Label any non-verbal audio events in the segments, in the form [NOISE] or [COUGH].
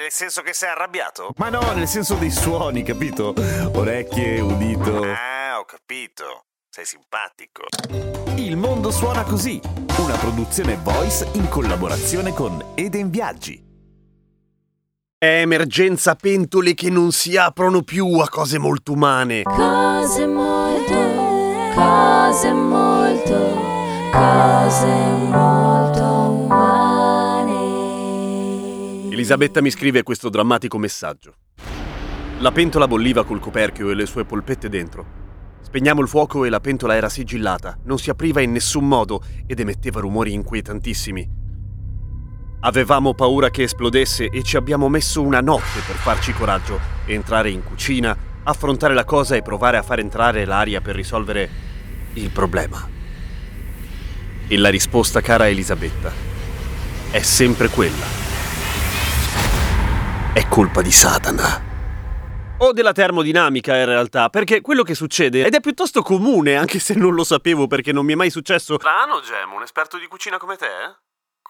Nel senso che sei arrabbiato? Ma no, nel senso dei suoni, capito? Orecchie, udito. Ah, ho capito. Sei simpatico. Il mondo suona così, una produzione voice in collaborazione con Eden Viaggi. È emergenza pentole che non si aprono più a cose molto umane. Cose molto, cose molto, cose molto umane. Elisabetta mi scrive questo drammatico messaggio. La pentola bolliva col coperchio e le sue polpette dentro. Spegniamo il fuoco e la pentola era sigillata, non si apriva in nessun modo ed emetteva rumori inquietantissimi. Avevamo paura che esplodesse e ci abbiamo messo una notte per farci coraggio, entrare in cucina, affrontare la cosa e provare a far entrare l'aria per risolvere il problema. E la risposta, cara Elisabetta, è sempre quella. È colpa di Satana. O della termodinamica in realtà, perché quello che succede, ed è piuttosto comune anche se non lo sapevo perché non mi è mai successo. Strano, Gem, un esperto di cucina come te?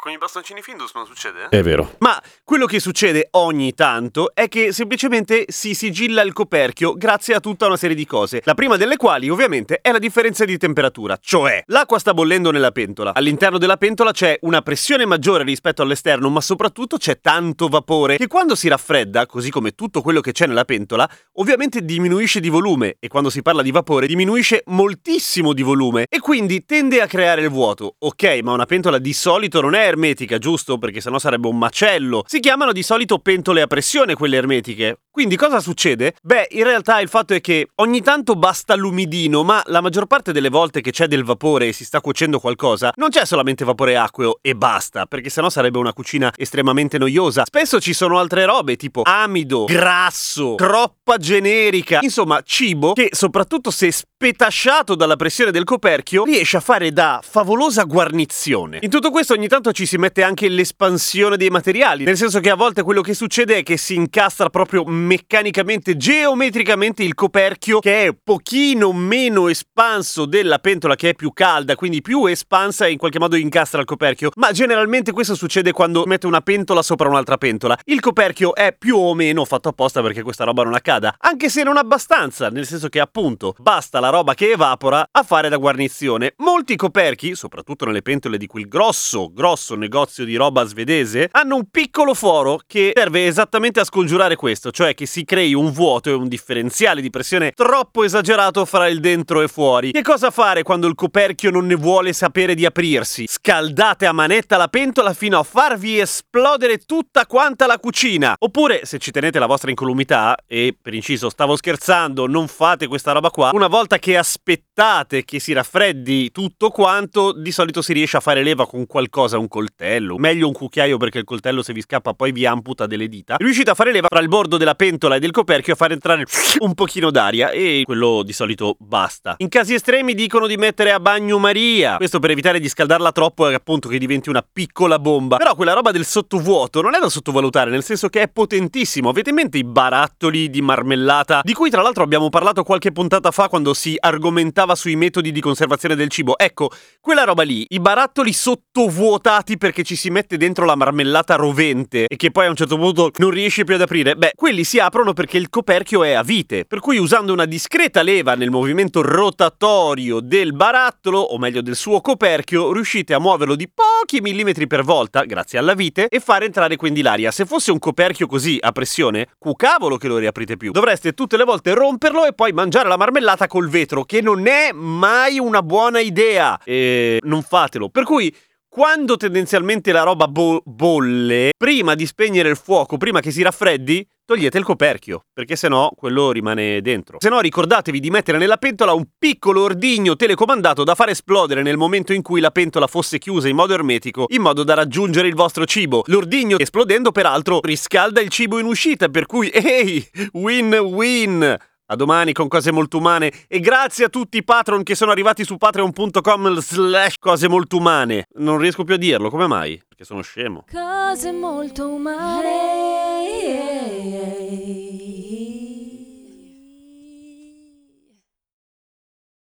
Con i bastoncini Findus non succede? È vero. Ma quello che succede ogni tanto è che semplicemente si sigilla il coperchio grazie a tutta una serie di cose. La prima delle quali, ovviamente, è la differenza di temperatura, cioè l'acqua sta bollendo nella pentola. All'interno della pentola c'è una pressione maggiore rispetto all'esterno, ma soprattutto c'è tanto vapore che quando si raffredda, così come tutto quello che c'è nella pentola, ovviamente diminuisce di volume e quando si parla di vapore diminuisce moltissimo di volume e quindi tende a creare il vuoto. Ok, ma una pentola di solito non è ermetica, giusto? Perché sennò sarebbe un macello. Si chiamano di solito pentole a pressione quelle ermetiche. Quindi cosa succede? Beh, in realtà il fatto è che ogni tanto basta l'umidino, ma la maggior parte delle volte che c'è del vapore e si sta cuocendo qualcosa, non c'è solamente vapore acqueo e basta, perché sennò sarebbe una cucina estremamente noiosa. Spesso ci sono altre robe, tipo amido, grasso, troppa generica, insomma, cibo che soprattutto se spetasciato dalla pressione del coperchio riesce a fare da favolosa guarnizione. In tutto questo ogni tanto ci si mette anche l'espansione dei materiali, nel senso che a volte quello che succede è che si incastra proprio meccanicamente, geometricamente il coperchio che è pochino meno espanso della pentola che è più calda, quindi più espansa e in qualche modo incastra il coperchio. Ma generalmente questo succede quando mette una pentola sopra un'altra pentola. Il coperchio è più o meno fatto apposta perché questa roba non accada, anche se non abbastanza, nel senso che appunto basta la roba che evapora a fare da guarnizione. Molti coperchi, soprattutto nelle pentole di quel grosso, grosso negozio di roba svedese, hanno un piccolo foro che serve esattamente a scongiurare questo, cioè che si crei un vuoto e un differenziale di pressione troppo esagerato fra il dentro e fuori. Che cosa fare quando il coperchio non ne vuole sapere di aprirsi? Scaldate a manetta la pentola fino a farvi esplodere tutta quanta la cucina. Oppure, se ci tenete la vostra incolumità, e per inciso stavo scherzando, non fate questa roba qua, una volta che aspettate che si raffreddi tutto quanto, di solito si riesce a fare leva con qualcosa, un coltello, meglio un cucchiaio perché il coltello se vi scappa poi vi amputa delle dita. Riuscite a fare leva tra il bordo della pentola e del coperchio a far entrare un pochino d'aria e quello di solito basta. In casi estremi dicono di mettere a bagnomaria, questo per evitare di scaldarla troppo e appunto che diventi una piccola bomba. Però quella roba del sottovuoto non è da sottovalutare, nel senso che è potentissimo. Avete in mente i barattoli di marmellata, di cui tra l'altro abbiamo parlato qualche puntata fa quando si argomentava sui metodi di conservazione del cibo? Ecco, quella roba lì, i barattoli sottovuotati perché ci si mette dentro la marmellata rovente e che poi a un certo punto non riesce più ad aprire, beh, quelli si aprono perché il coperchio è a vite, per cui usando una discreta leva nel movimento rotatorio del barattolo, o meglio del suo coperchio, riuscite a muoverlo di pochi millimetri per volta, grazie alla vite, e fare entrare quindi l'aria. Se fosse un coperchio così a pressione, cucavolo che lo riaprite più. Dovreste tutte le volte romperlo e poi mangiare la marmellata col vetro, che non è mai una buona idea. E non fatelo. Per cui quando tendenzialmente la roba bo- bolle, prima di spegnere il fuoco, prima che si raffreddi, togliete il coperchio, perché sennò quello rimane dentro. Se no ricordatevi di mettere nella pentola un piccolo ordigno telecomandato da far esplodere nel momento in cui la pentola fosse chiusa in modo ermetico, in modo da raggiungere il vostro cibo. L'ordigno, esplodendo peraltro, riscalda il cibo in uscita, per cui, [LAUGHS] ehi, win-win! A domani con cose molto umane e grazie a tutti i patron che sono arrivati su patreon.com slash cose molto umane. Non riesco più a dirlo, come mai? Perché sono scemo. Cose molto umane.